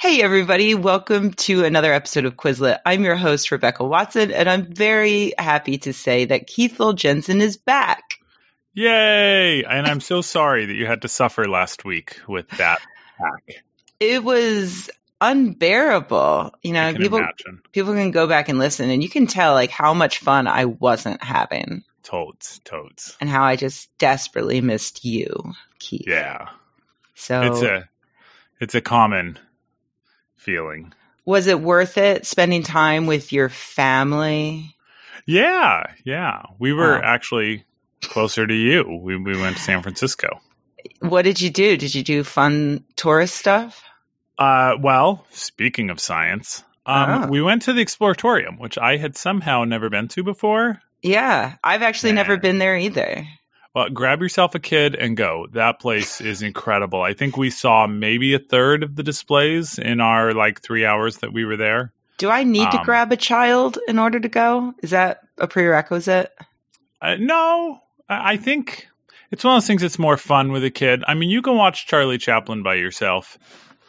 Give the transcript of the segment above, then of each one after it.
Hey, everybody. Welcome to another episode of Quizlet. I'm your host, Rebecca Watson, and I'm very happy to say that Keith Lowell Jensen is back. Yay! And I'm so sorry that you had to suffer last week with that hack. It was unbearable. You know, people imagine. people can go back and listen and you can tell like how much fun I wasn't having Toads, toads. and how I just desperately missed you, Keith. Yeah. So It's a it's a common feeling. was it worth it spending time with your family? Yeah, yeah. We were Wow. actually closer to you. We we went to San Francisco. What did you do? Did you do fun tourist stuff? Uh well, speaking of science, um, Oh. we went to the Exploratorium, which I had somehow never been to before. Yeah, I've actually Yeah. never been there either. Well, grab yourself a kid and go. That place is incredible. I think we saw maybe a third of the displays in our like three hours that we were there. Do I need to Um, grab a child in order to go? Is that a prerequisite? Uh, no, I I think it's one of those things that's more fun with a kid. I mean, you can watch Charlie Chaplin by yourself,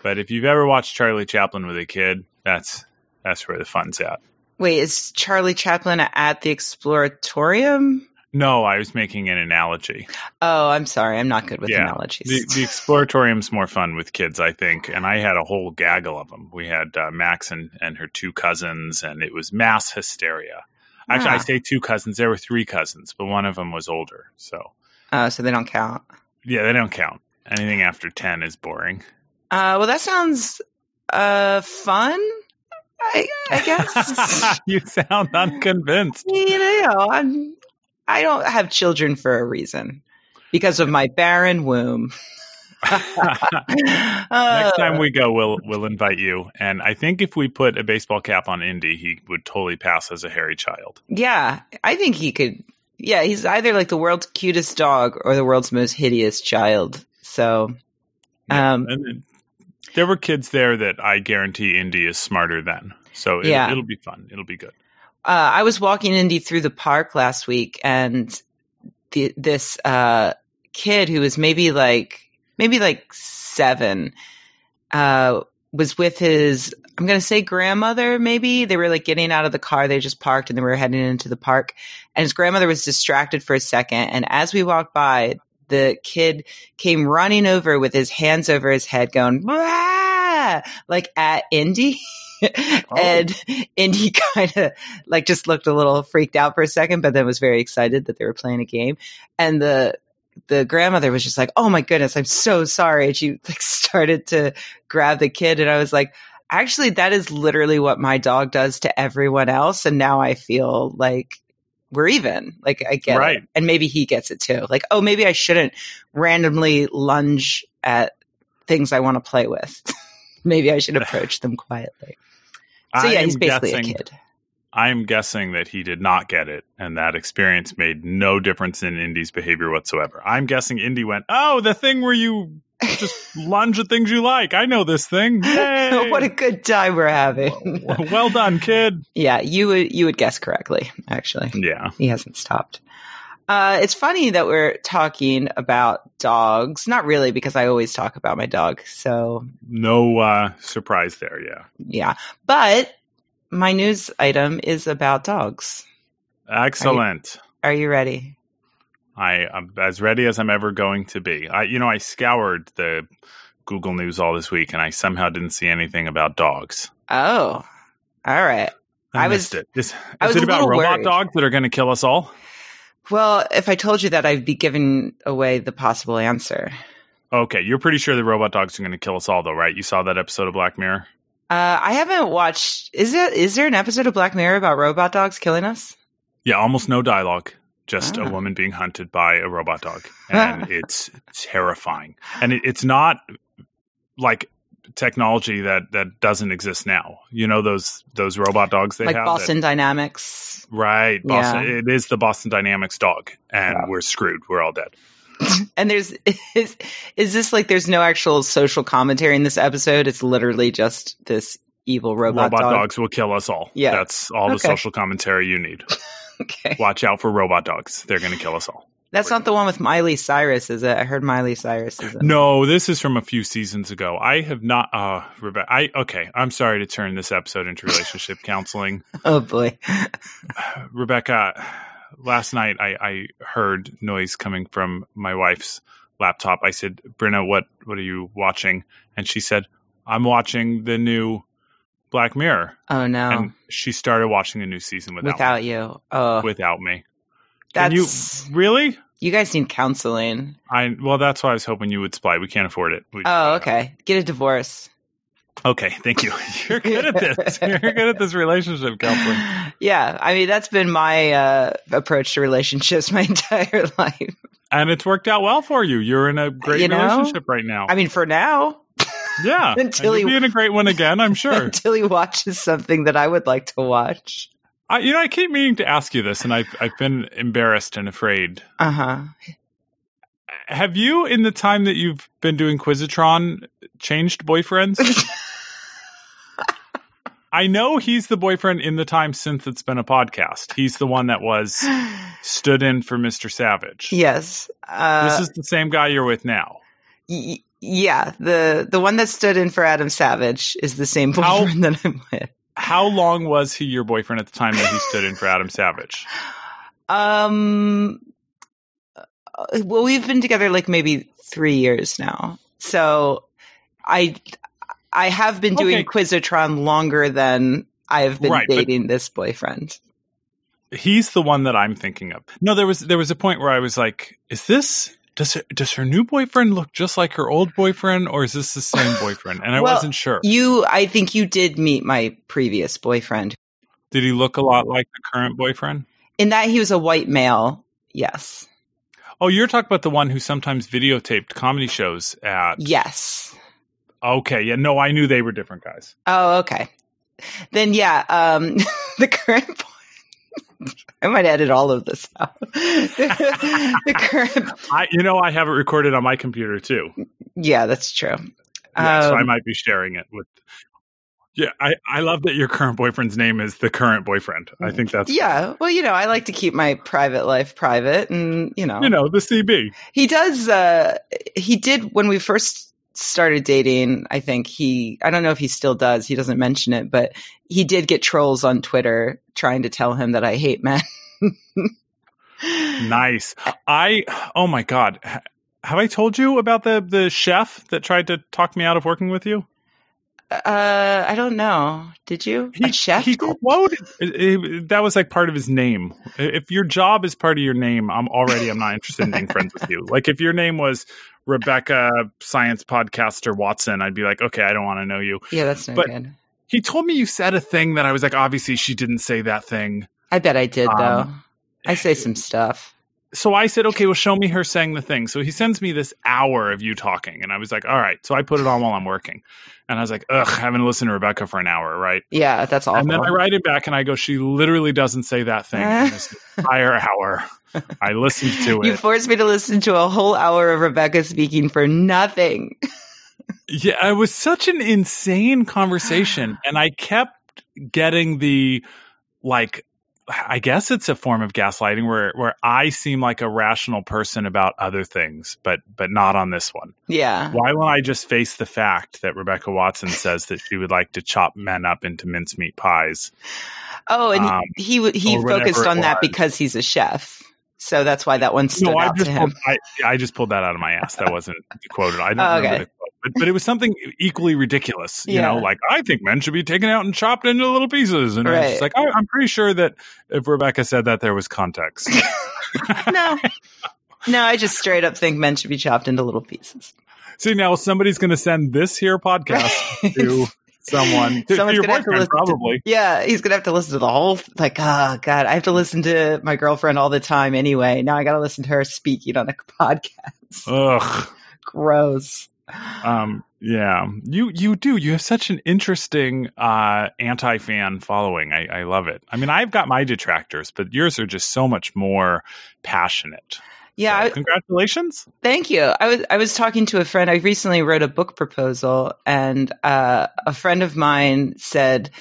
but if you've ever watched Charlie Chaplin with a kid, that's that's where the fun's at. Wait, is Charlie Chaplin at the Exploratorium? No, I was making an analogy. Oh, I'm sorry. I'm not good with Yeah. analogies. The, the Exploratorium's more fun with kids, I think, and I had a whole gaggle of them. We had uh, Max and, and her two cousins, and it was mass hysteria. Actually, I Ah. say two cousins. There were three cousins, but one of them was older. So, oh, so they don't count. yeah, they don't count. Anything after 10 is boring. Uh, well, that sounds uh fun. I, I guess. you sound unconvinced. you know, I'm. I don't have children for a reason because of my barren womb. Next time we go, we'll we'll invite you. And I think if we put a baseball cap on Indy, he would totally pass as a hairy child. Yeah, I think he could. Yeah, he's either like the world's cutest dog or the world's most hideous child. So, um, then there were kids there that I guarantee Indy is smarter than. So it, Yeah. it'll be fun. It'll be good. Uh, I was walking Indy through the park last week, and the, this uh, kid who was maybe like maybe like seven uh, was with his I'm gonna say grandmother. Maybe they were like getting out of the car. They just parked and they were heading into the park, and his grandmother was distracted for a second. And as we walked by, the kid came running over with his hands over his head, going "Wah!" like at Indy. Oh. and and he kind of like just looked a little freaked out for a second, but then was very excited that they were playing a game. And the the grandmother was just like, "Oh my goodness, I'm so sorry." And she like started to grab the kid, and I was like, "Actually, that is literally what my dog does to everyone else." And now I feel like we're even. Like I get Right. it, and maybe he gets it too. Like, oh, maybe I shouldn't randomly lunge at things I want to play with. maybe I should approach them quietly. So yeah, I'm he's basically guessing, a kid. I'm guessing that he did not get it, and that experience made no difference in Indy's behavior whatsoever. I'm guessing Indy went, "Oh, the thing where you just lunge at things you like. I know this thing. What a good time we're having. well done, kid." yeah, you would you would guess correctly. Actually, Yeah. he hasn't stopped. Uh, it's funny that we're talking about dogs. Not really, because I always talk about my dog. So No uh, surprise there. Yeah. yeah, but my news item is about dogs. Excellent. Are you ready? I am as ready as I'm ever going to be. I, you know, I scoured the Google News all this week, and I somehow didn't see anything about dogs. Oh, all right. I, I was- missed it. Is, I is was it about robot worried. dogs that are going to kill us all? Well, if I told you that, I'd be giving away the possible answer. Okay, you're pretty sure the robot dogs are going to kill us all, though, right? You saw that episode of Black Mirror. Uh, I haven't watched. Is it? Is there an episode of Black Mirror about robot dogs killing us? Yeah, almost no dialogue. Just Ah. a woman being hunted by a robot dog, and it's terrifying. And it, it's not like technology that that doesn't exist now. You know those those robot dogs they like have. that- Boston Dynamics. right, Boston. Yeah. It is the Boston Dynamics dog, and Yeah. we're screwed. We're all dead. And there's is, is this like there's no actual social commentary in this episode? It's literally just this evil robot, Robot, dog. dogs will kill us all. Yeah. that's all the social commentary you need. Okay. Watch out for robot dogs. They're going to kill us all. That's not the one with Miley Cyrus, is it? I heard Miley Cyrus is it. No, this is from a few seasons ago. I have not. Uh, Rebecca. I okay. I'm sorry to turn this episode into relationship counseling. Oh boy. Rebecca, last night I, I heard noise coming from my wife's laptop. I said, "Brenna, what what are you watching?" And she said, "I'm watching the new Black Mirror." Oh no. And she started watching the new season without Without you. Oh, without me. That's you really? you guys need counseling. I well, that's why I was hoping you would supply. We can't afford it. We- Oh, okay. Get a divorce. Okay, thank you. You're good at this. You're good at this relationship counseling. Yeah, I mean that's been my uh, approach to relationships my entire life. And it's worked out well for you. You're in a great You know? relationship right now. I mean, for now, yeah. until he- be in a great one again, I'm sure. until he watches something that I would like to watch. I, you know, I keep meaning to ask you this, and I've, I've been embarrassed and afraid. Uh huh. Have you, in the time that you've been doing Quizotron, changed boyfriends? I know he's the boyfriend in the time since it's been a podcast. He's the one that was stood in for Mr. Savage. Yes. Uh, this is the same guy you're with now. y- yeah, the the one that stood in for Adam Savage is the same How- boyfriend that I'm with. How long was he your boyfriend at the time that he stood in for Adam Savage? Um, uh, well, we've been together like maybe three years now. So I I have been doing Okay. Quizotron longer than I have been Right, dating this boyfriend. He's the one that I'm thinking of. No, there was there was a point where I was like, "Is this does her, does her new boyfriend look just like her old boyfriend, or is this the same boyfriend?" And I Well, wasn't sure. You, I think you did meet my previous boyfriend. Did he look a lot like the current boyfriend? In that he was a white male. Yes. Oh, you're talking about the one who sometimes videotaped comedy shows at. Yes. Okay, yeah, no, I knew they were different guys. Oh, okay. Then yeah, um, the current. I might edit all of this out. the current, I, you know, I have it recorded on my computer too. yeah, that's true. Yeah, so I Um, might be sharing it with. Yeah, I, I love that your current boyfriend's name is the current boyfriend. I think that's Yeah, well, you know, I like to keep my private life private, and you know, you know the CB. he does. Uh, he did when we first started dating. I think he. I don't know if he still does. He doesn't mention it, but he did get trolls on Twitter trying to tell him that I hate men. Nice. I oh my god, have I told you about the the chef that tried to talk me out of working with you? Uh, I don't know. Did you? a chef? He did? quoted it- it- that was like part of his name. If your job is part of your name, I'm already I'm not interested in being friends with you. Like if your name was Rebecca Science Podcaster Watson, I'd be like, okay, I don't want to know you. Yeah, that's no but- good. He told me you said a thing that I was like, obviously she didn't say that thing. I bet I did though. Um, I say some stuff. So I said, okay, well, show me her saying the thing. So he sends me this hour of you talking, and I was like, all right. So I put it on while I'm working, and I was like, ugh, I haven't listened to Rebecca for an hour, right? Yeah, that's awful. And then I write it back, and I go, she literally doesn't say that thing in this entire hour. I listened to it. you forced me to listen to a whole hour of Rebecca speaking for nothing. Yeah, it was such an insane conversation, and I kept getting the like. I guess it's a form of gaslighting where where I seem like a rational person about other things, but but not on this one. Yeah. Why won't I just face the fact that Rebecca Watson says that she would like to chop men up into mincemeat pies? Oh, and Um, he he, he focused on that because he's a chef. So that's why that one stood No, I out to him. pulled, I, I just pulled that out of my ass. That wasn't quoted. I don't Oh, remember okay. quote, but, but it was something equally ridiculous. You know, like I think men should be taken out and chopped into little pieces. And Right. it's like I, I'm pretty sure that if Rebecca said that, there was context. no. No, I just straight up think men should be chopped into little pieces. See, now somebody's going to send this here podcast to someone, to, to Someone's your gonna have to listen probably. to. Yeah, he's gonna have to listen to the whole. Like, oh god, I have to listen to my girlfriend all the time anyway. Now I got to listen to her speaking on a podcast. Ugh. Gross. Um, yeah, you you do. You have such an interesting uh, anti-fan following. I, I love it. I mean, I've got my detractors, but yours are just so much more passionate. Yeah, So, congratulations. Thank you. I was I was talking to a friend. I recently wrote a book proposal, and uh, a friend of mine said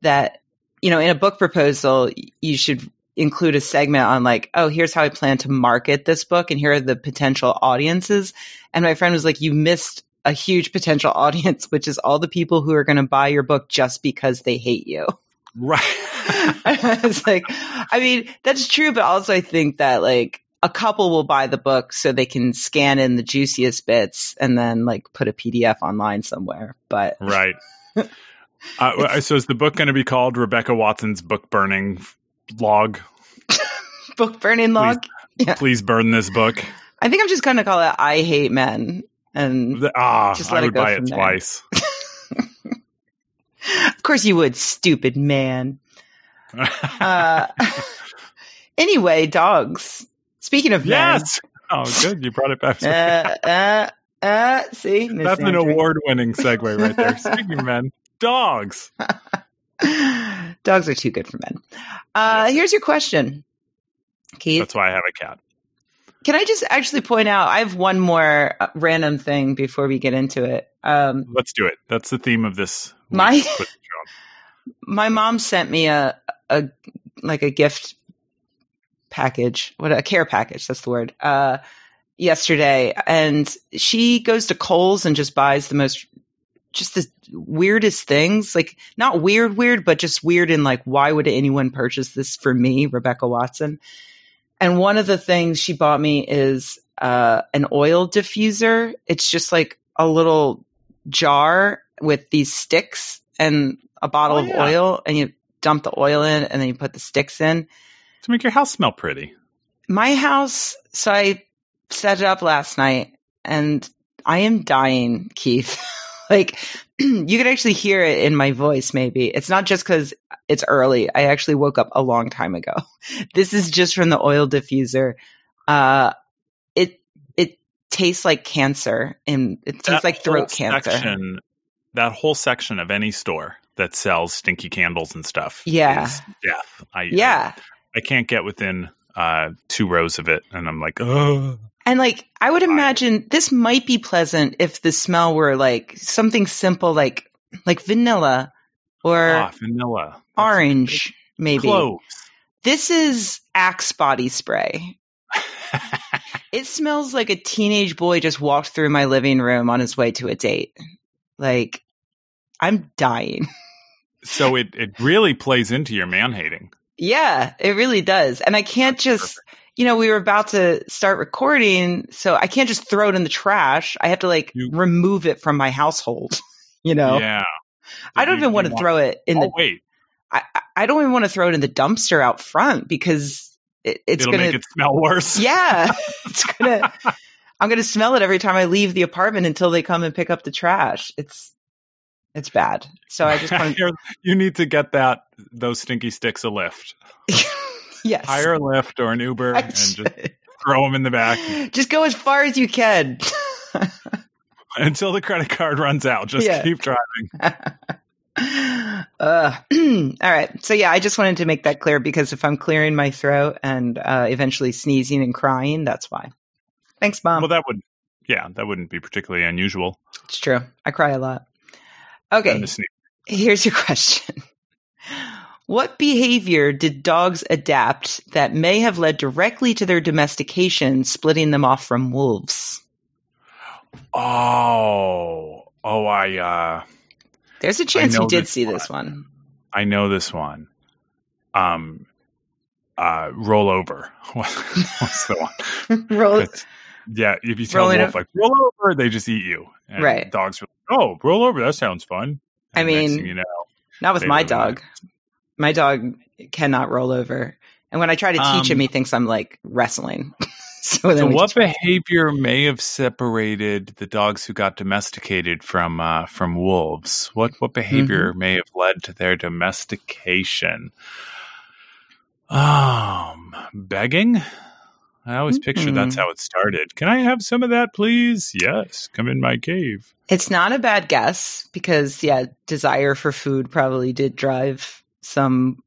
that you know in a book proposal you should include a segment on like, oh, here's how I plan to market this book and here are the potential audiences. And my friend was like, you missed a huge potential audience, which is all the people who are going to buy your book just because they hate you. Right. I was like, I mean, that's true, but also I think that like a couple will buy the book so they can scan in the juiciest bits and then like put a PDF online somewhere. But right. Uh, so is the book going to be called Rebecca Watson's book burning log? book burning log? Please, yeah. please burn this book. I think I'm just going to call it I Hate Men. And the, ah, just let I would it buy it there. twice. of course you would, stupid man. uh, anyway, dogs. Speaking of yes. Men, oh, good. You brought it back. uh, uh, uh, see, Ms. that's Andrew. an award-winning segue right there. Speaking of men, dogs. Dogs are too good for men. Uh, here's your question, Keith. That's why I have a cat. Can I just actually point out? I have one more uh, random thing before we get into it. Um, Let's do it. That's the theme of this. My my mom sent me a a like a gift package, what a care package. That's the word. Uh, yesterday, and she goes to Kohl's and just buys the most just the weirdest things. Like not weird, weird, but just weird in like why would anyone purchase this for me, Rebecca Watson? And one of the things she bought me is uh, an oil diffuser. It's just like a little jar with these sticks and a bottle oh, of yeah. oil, and you dump the oil in, and then you put the sticks in to make your house smell pretty. My house. So I set it up last night, and I am dying, Keith. like you can actually hear it in my voice maybe. It's not just because it's early. I actually woke up a long time ago. This is just from the oil diffuser. Uh it it tastes like cancer and it tastes that like throat cancer. section, that whole section of any store that sells stinky candles and stuff yeah. death. I, yeah. I, I can't get within uh, two rows of it, and I'm like, oh. And like, I would imagine this might be pleasant if the smell were like something simple, like like vanilla or ah, vanilla, orange, maybe. Cloves. This is Axe body spray. it smells like a teenage boy just walked through my living room on his way to a date. Like, I'm dying. so it it really plays into your man hating. Yeah, it really does. And I can't just, you know, we were about to start recording, so I can't just throw it in the trash. I have to like you, remove it from my household, you know? Yeah. I don't you, even want to throw it in oh, the. wait. I, I don't even want to throw it in the dumpster out front because it, it's It'll gonna make it smell worse. Yeah, it's gonna. I'm gonna smell it every time I leave the apartment until they come and pick up the trash. It's it's bad. So I just want to. you need to get that those stinky sticks a lift. Yes. Hire a Lyft or an Uber and just throw them in the back. Just go as far as you can. Until the credit card runs out. Just yeah. keep driving. Uh, all right. So yeah, I just wanted to make that clear because if I'm clearing my throat and uh, eventually sneezing and crying, that's why. Thanks, mom. Well, that would, yeah, that wouldn't be particularly unusual. It's true. I cry a lot. Okay. Here's your question. What behavior did dogs adapt that may have led directly to their domestication, splitting them off from wolves? Oh, oh, I. Uh, There's a chance you did see one. this one. I know this one. Um, uh, roll over. What's the one? roll. yeah, if you tell a wolf like roll over, they just eat you. And right. Dogs are like, oh, roll over. That sounds fun. And I mean, you know, not with my dog. My dog cannot roll over. And when I try to teach um, him, he thinks I'm like wrestling. so, so what behavior may have separated the dogs who got domesticated from uh, from wolves? What what behavior mm-hmm. may have led to their domestication? Um, begging. I always picture mm-hmm. that's how it started. Can I have some of that, please? Yes, come in my cave. It's not a bad guess because, yeah, desire for food probably did drive some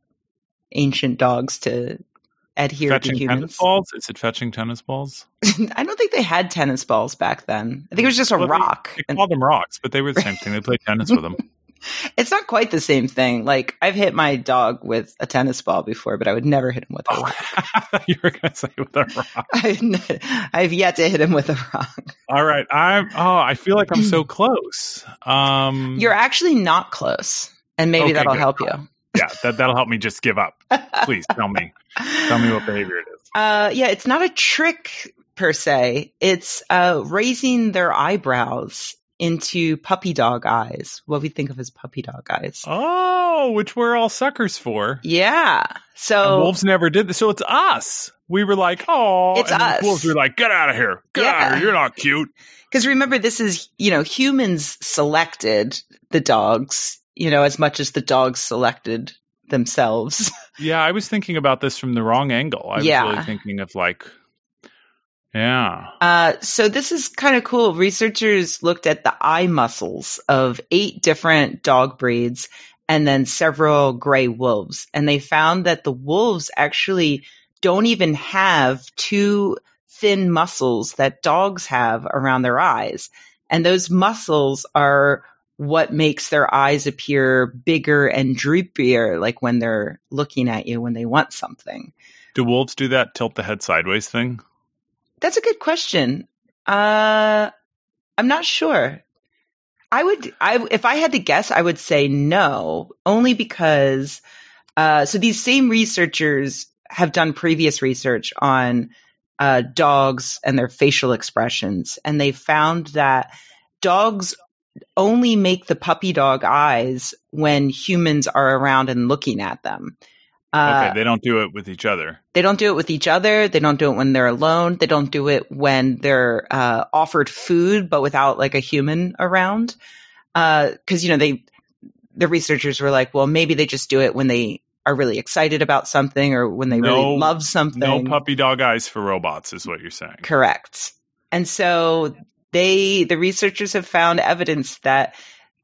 ancient dogs to adhere fetching to humans. Tennis balls? Is it fetching tennis balls? I don't think they had tennis balls back then. I think it was just a well, rock. They, they called them rocks, but they were the same thing. They played tennis with them. It's not quite the same thing. Like I've hit my dog with a tennis ball before, but I would never hit him with a Oh, rock. you were going to say with a rock. I've, I've yet to hit him with a rock. All right. I'm. Oh, I feel like I'm so close. Um, You're actually not close, and maybe Okay, that'll good. help you. Yeah. That that'll help me just give up. Please tell me. Tell me what behavior it is. Uh, yeah, it's not a trick per se. It's uh, raising their eyebrows into puppy dog eyes. What we think of as puppy dog eyes. Oh, which we're all suckers for. Yeah. And So wolves never did this, so it's us. We were like, oh, It's and us. Wolves were like, get out of here, get out of Yeah. here. You're not cute. Because remember, this is, you know, humans selected the dogs, you know, as much as the dogs selected themselves. Yeah, I was thinking about this from the wrong angle. I was really thinking of like, yeah, Uh, so this is kind of cool. Researchers looked at the eye muscles of eight different dog breeds and then several gray wolves. And they found that the wolves actually don't even have two thin muscles that dogs have around their eyes. And those muscles are what makes their eyes appear bigger and droopier, like when they're looking at you when they want something. do wolves do that tilt the head sideways thing? That's a good question. Uh, I'm not sure. I would, I if I had to guess, I would say no, only because. Uh, so these same researchers have done previous research on uh, dogs and their facial expressions, and they found that dogs only make the puppy dog eyes when humans are around and looking at them. Uh, Okay, they don't do it with each other. they don't do it with each other. They don't do it when they're alone. They don't do it when they're uh, offered food, but without like a human around. Because you know they, the researchers were like, well, maybe they just do it when they are really excited about something or when they No- really love something. No puppy dog eyes for robots, is what you're saying. Correct. And so they, the researchers have found evidence that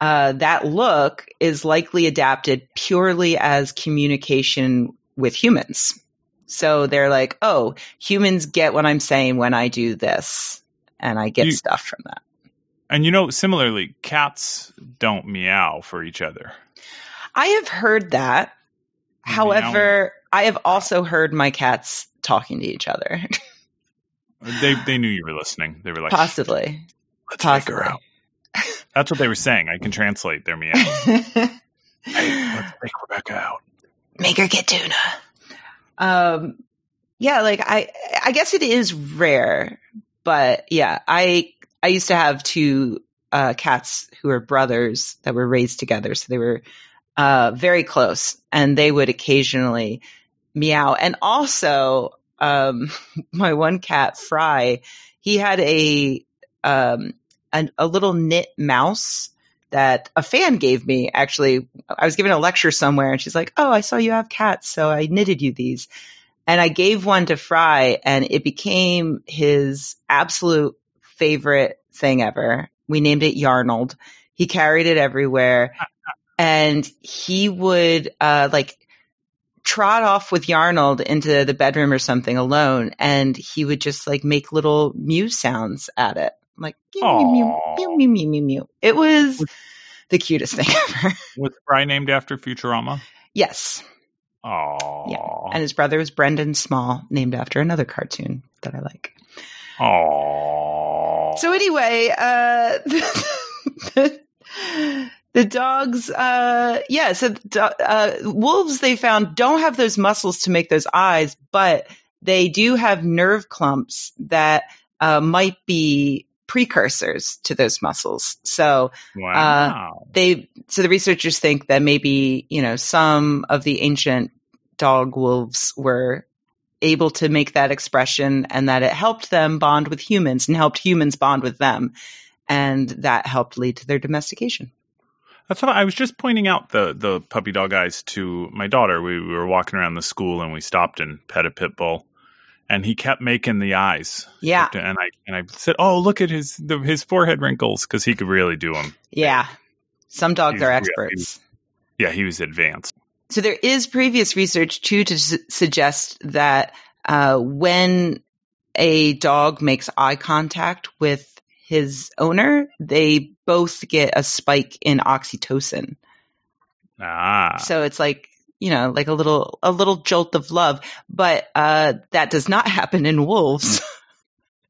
uh, that look is likely adapted purely as communication with humans. So they're like, oh, humans get what I'm saying when I do this, and I get You- stuff from that. And you know, similarly, cats don't meow for each other. I have heard that. However, I have also heard my cats talking to each other. They they knew you were listening. They were like, Possibly. let's Possibly. her out. That's what they were saying. I can translate their meow. hey, let's take Rebecca out. make her get tuna. Um, yeah, like I, I guess it is rare, but yeah, I, I used to have two uh, cats who were brothers that were raised together, so they were uh, very close, and they would occasionally meow. And also, um, my one cat, Fry, he had a um, a, a little knit mouse that a fan gave me. Actually, I was giving a lecture somewhere, and she's like, "Oh, I saw you have cats, so I knitted you these." And I gave one to Fry, and it became his absolute favorite thing ever. We named it Yarnold. He carried it everywhere, and he would uh, like trot off with Yarnold into the bedroom or something alone, and he would just like make little mew sounds at it, like mew mew mew mew mew mew mew. It was the cutest thing ever. Was Fry named after Futurama? yes, Oh, yeah. And his brother was Brendan Small, named after another cartoon that I like. oh. So anyway, uh, the, dogs, uh, yeah, so uh, wolves they found don't have those muscles to make those eyes, but they do have nerve clumps that uh, might be precursors to those muscles. So wow. they, so the researchers think that maybe you know some of the ancient dog wolves were able to make that expression and that it helped them bond with humans and helped humans bond with them and that helped lead to their domestication That's what I was just pointing out the the puppy dog eyes to my daughter. We, we were walking around the school and we stopped and pet a pit bull, and he kept making the eyes. yeah And I and I said, "Oh, look at his the, his forehead wrinkles because he could really do them." yeah some dogs He's are experts Yeah, he was advanced. so there is previous research too to su- suggest that uh, when a dog makes eye contact with his owner, they both get a spike in oxytocin. Ah. So it's like, you know, like a little, a little jolt of love, but, uh, that does not happen in wolves.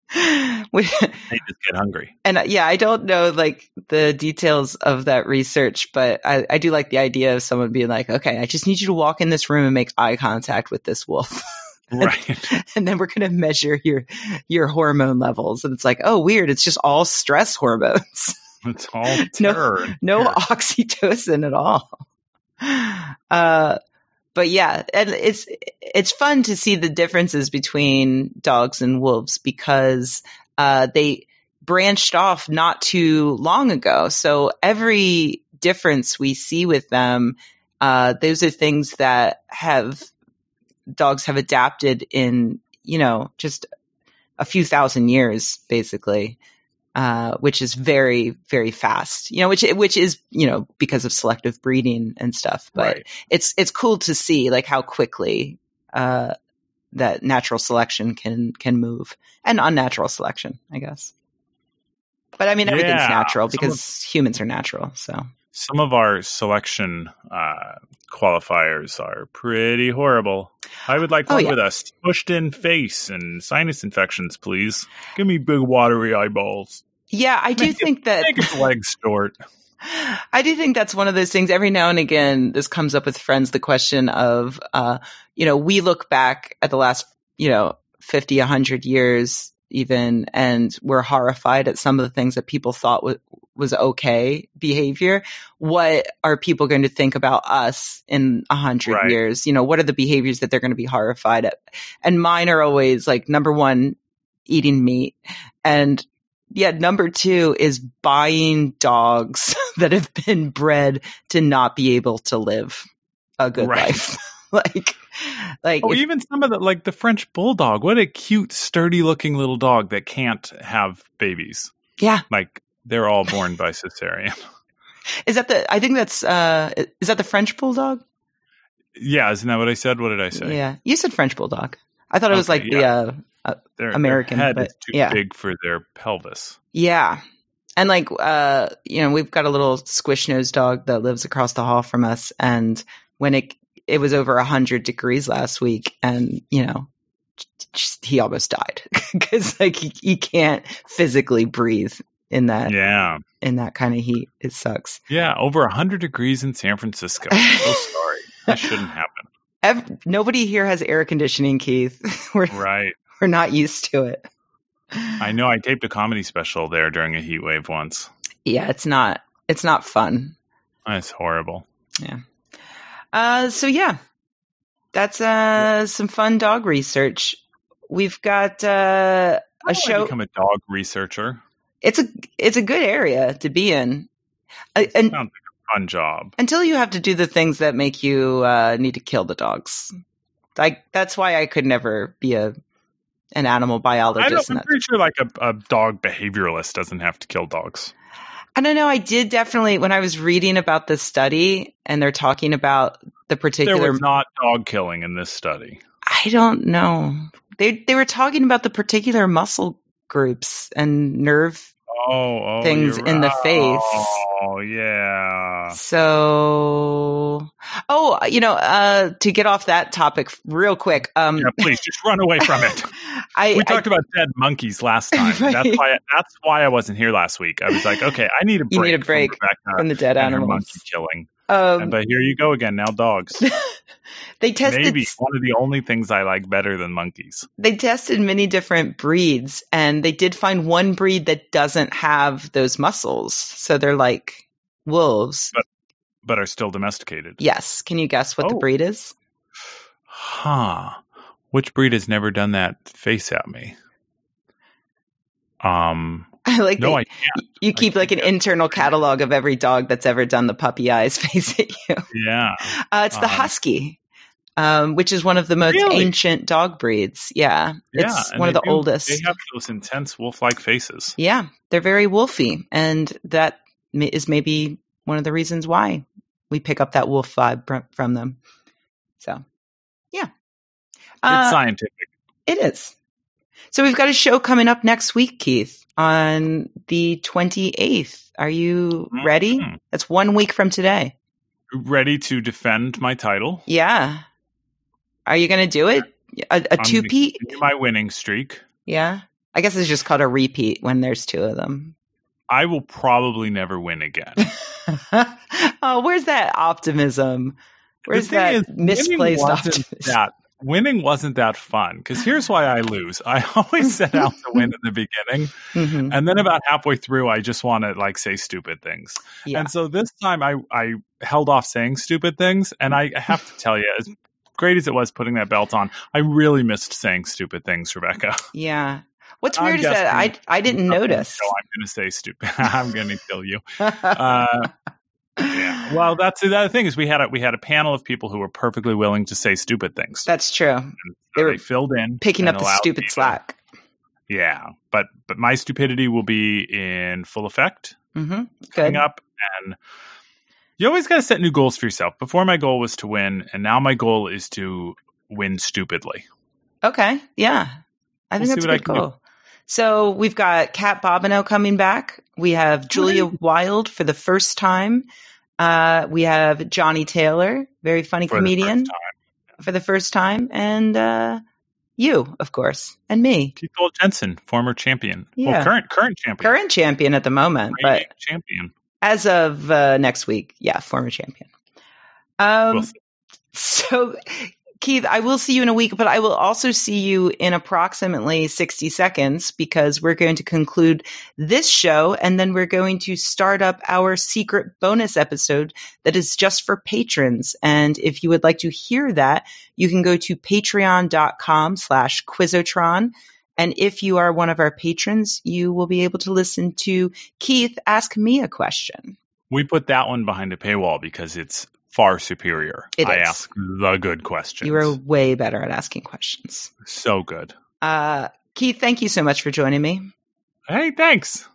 we, they just get hungry. and uh, yeah, I don't know like the details of that research, but I, I do like the idea of someone being like, okay, I just need you to walk in this room and make eye contact with this wolf. Right. and then we're going to measure your, your hormone levels. And it's like, oh, weird. It's just all stress hormones. It's all no Here. oxytocin at all. Uh, but yeah, and it's it's fun to see the differences between dogs and wolves because uh, they branched off not too long ago. So every difference we see with them, uh, those are things that have dogs have adapted in you know just a few thousand years, basically uh, which is very very fast. You know, which which is you know because of selective breeding and stuff. But Right. it's it's cool to see like how quickly uh, that natural selection can can move and unnatural selection, I guess. But I mean, everything's Yeah. natural because humans are natural. So Some of our selection uh, qualifiers are pretty horrible. I would like Oh, one yeah. with a pushed in face and sinus infections, please. Give me big watery eyeballs. yeah, I do Make it- think that Make its legs short. I do think that's one of those things. Every now and again, this comes up with friends. The question of, uh, you know, we look back at the last, you know, 50, 100 years even, and we're horrified at some of the things that people thought was, was okay behavior. What are people going to think about us in a hundred Right. years? You know, what are the behaviors that they're going to be horrified at? And mine are always like, number one, eating meat. And yeah, number two is buying dogs that have been bred to not be able to live a good Right. life. like, like, Oh, if- even some of the like the French bulldog. What a cute, sturdy looking little dog that can't have babies. yeah. Like they're all born by cesarean. Is that the, I think that's, uh, is that the French bulldog? Yeah, isn't that what I said? What did I say? Yeah. You said French bulldog. I thought it was like the, uh, Their, American, their head but- is too yeah. big for their pelvis. Yeah. And like, uh, you know, we've got a little squish nosed dog that lives across the hall from us. And when it, it was over a hundred degrees last week and, you know, just, he almost died because like he, he can't physically breathe in that, Yeah. in that kind of heat. It sucks. Yeah, over 100 degrees in San Francisco. so sorry. That shouldn't happen. Ev- nobody here has air conditioning, Keith. we're, Right. we're not used to it. I know I taped a comedy special there during a heat wave once. Yeah, it's not, it's not fun. It's horrible. Yeah. Uh, so yeah, that's uh some fun dog research. We've got uh, a show. become a dog researcher. It's a it's a good area to be in, Sounds and like a fun job. until you have to do the things that make you uh, need to kill the dogs. Like that's why I could never be a an animal I don't, biologist. I'm and that- pretty sure like a, a dog behavioralist doesn't have to kill dogs. I don't know. I did definitely when I was reading about this study and they're talking about the particular. There was not dog killing in this study. I don't know. They they were talking about the particular muscle groups and nerve. Oh, oh Things in the face. Oh, yeah. So, oh, you know, uh, to get off that topic real quick, um, Yeah, please just run away from it. I, We I talked about dead monkeys last time. Right. That's why. That's why I wasn't here last week. I was like, okay, I need a break. You need a from break Rebecca from the dead and animals. monkey killing. Um, but here you go again. Now dogs. they tested Maybe one of the only things I like better than monkeys. they tested many different breeds, and they did find one breed that doesn't have those muscles. So they're like wolves. but are still domesticated. Yes. Can you guess what the Oh. breed is? Huh. Which breed has never done that face at me? Um, I like no, I can't. you keep like an internal catalog of every dog that's ever done the puppy eyes face at you. Yeah. Uh, it's the Um, husky, um, which is one of the most Really? ancient dog breeds. Yeah, Yeah. it's one of the do- oldest. They have those intense wolf-like faces. yeah, they're very wolfy, and that is maybe one of the reasons why we pick up that wolf vibe from them. So, it's uh, scientific. it is. So we've got a show coming up next week, Keith, on the twenty eighth. Are you ready? Mhm. That's one week from today. ready to defend my title. Yeah. Are you going to do it? A, a I'm gonna two-peat? my winning streak. Yeah. I guess it's just called a repeat when there's two of them. I will probably never win again. oh, where's that optimism? Where's that is, misplaced optimism? that winning wasn't that fun because here's why I lose. I always set out to win in the beginning, Mhm. and then about halfway through, I just want to like say stupid things. Yeah. And so this time, I I held off saying stupid things, and I have to tell you, as great as it was putting that belt on, I really missed saying stupid things, Rebecca. yeah. What's I'm weird is that I I didn't notice. So I'm going to say stupid. I'm going to kill you. Uh, yeah. Well, that's the other thing is we had a we had a panel of people who were perfectly willing to say stupid things. That's true. So they were filled in, Picking up the stupid me to- slack. Yeah, but but my stupidity will be in full effect hmm coming Good. up, and you always got to set new goals for yourself. Before my goal was to win, and now my goal is to win stupidly. Okay. Yeah. I think We'll that's see a what I good can do. So we've got Kat Bobineau coming back. We have Julia Wild for the first time. Uh, we have Johnny Taylor, very funny For comedian, time. for the first time, and uh, you, of course, and me, Keith Lowell Jensen, former champion, Yeah. well, current current champion, current champion at the moment, but champion. as of uh, next week, yeah, former champion. Um, We'll. So, Keith, I will see you in a week, but I will also see you in approximately 60 seconds because we're going to conclude this show and then we're going to start up our secret bonus episode that is just for patrons. And if you would like to hear that, you can go to patreon.com slash quizotron. And if you are one of our patrons, you will be able to listen to Keith ask me a question. We put that one behind a paywall because it's far superior. It I is. ask the good questions. You are way better at asking questions. so good. Uh, Keith, thank you so much for joining me. Hey, thanks.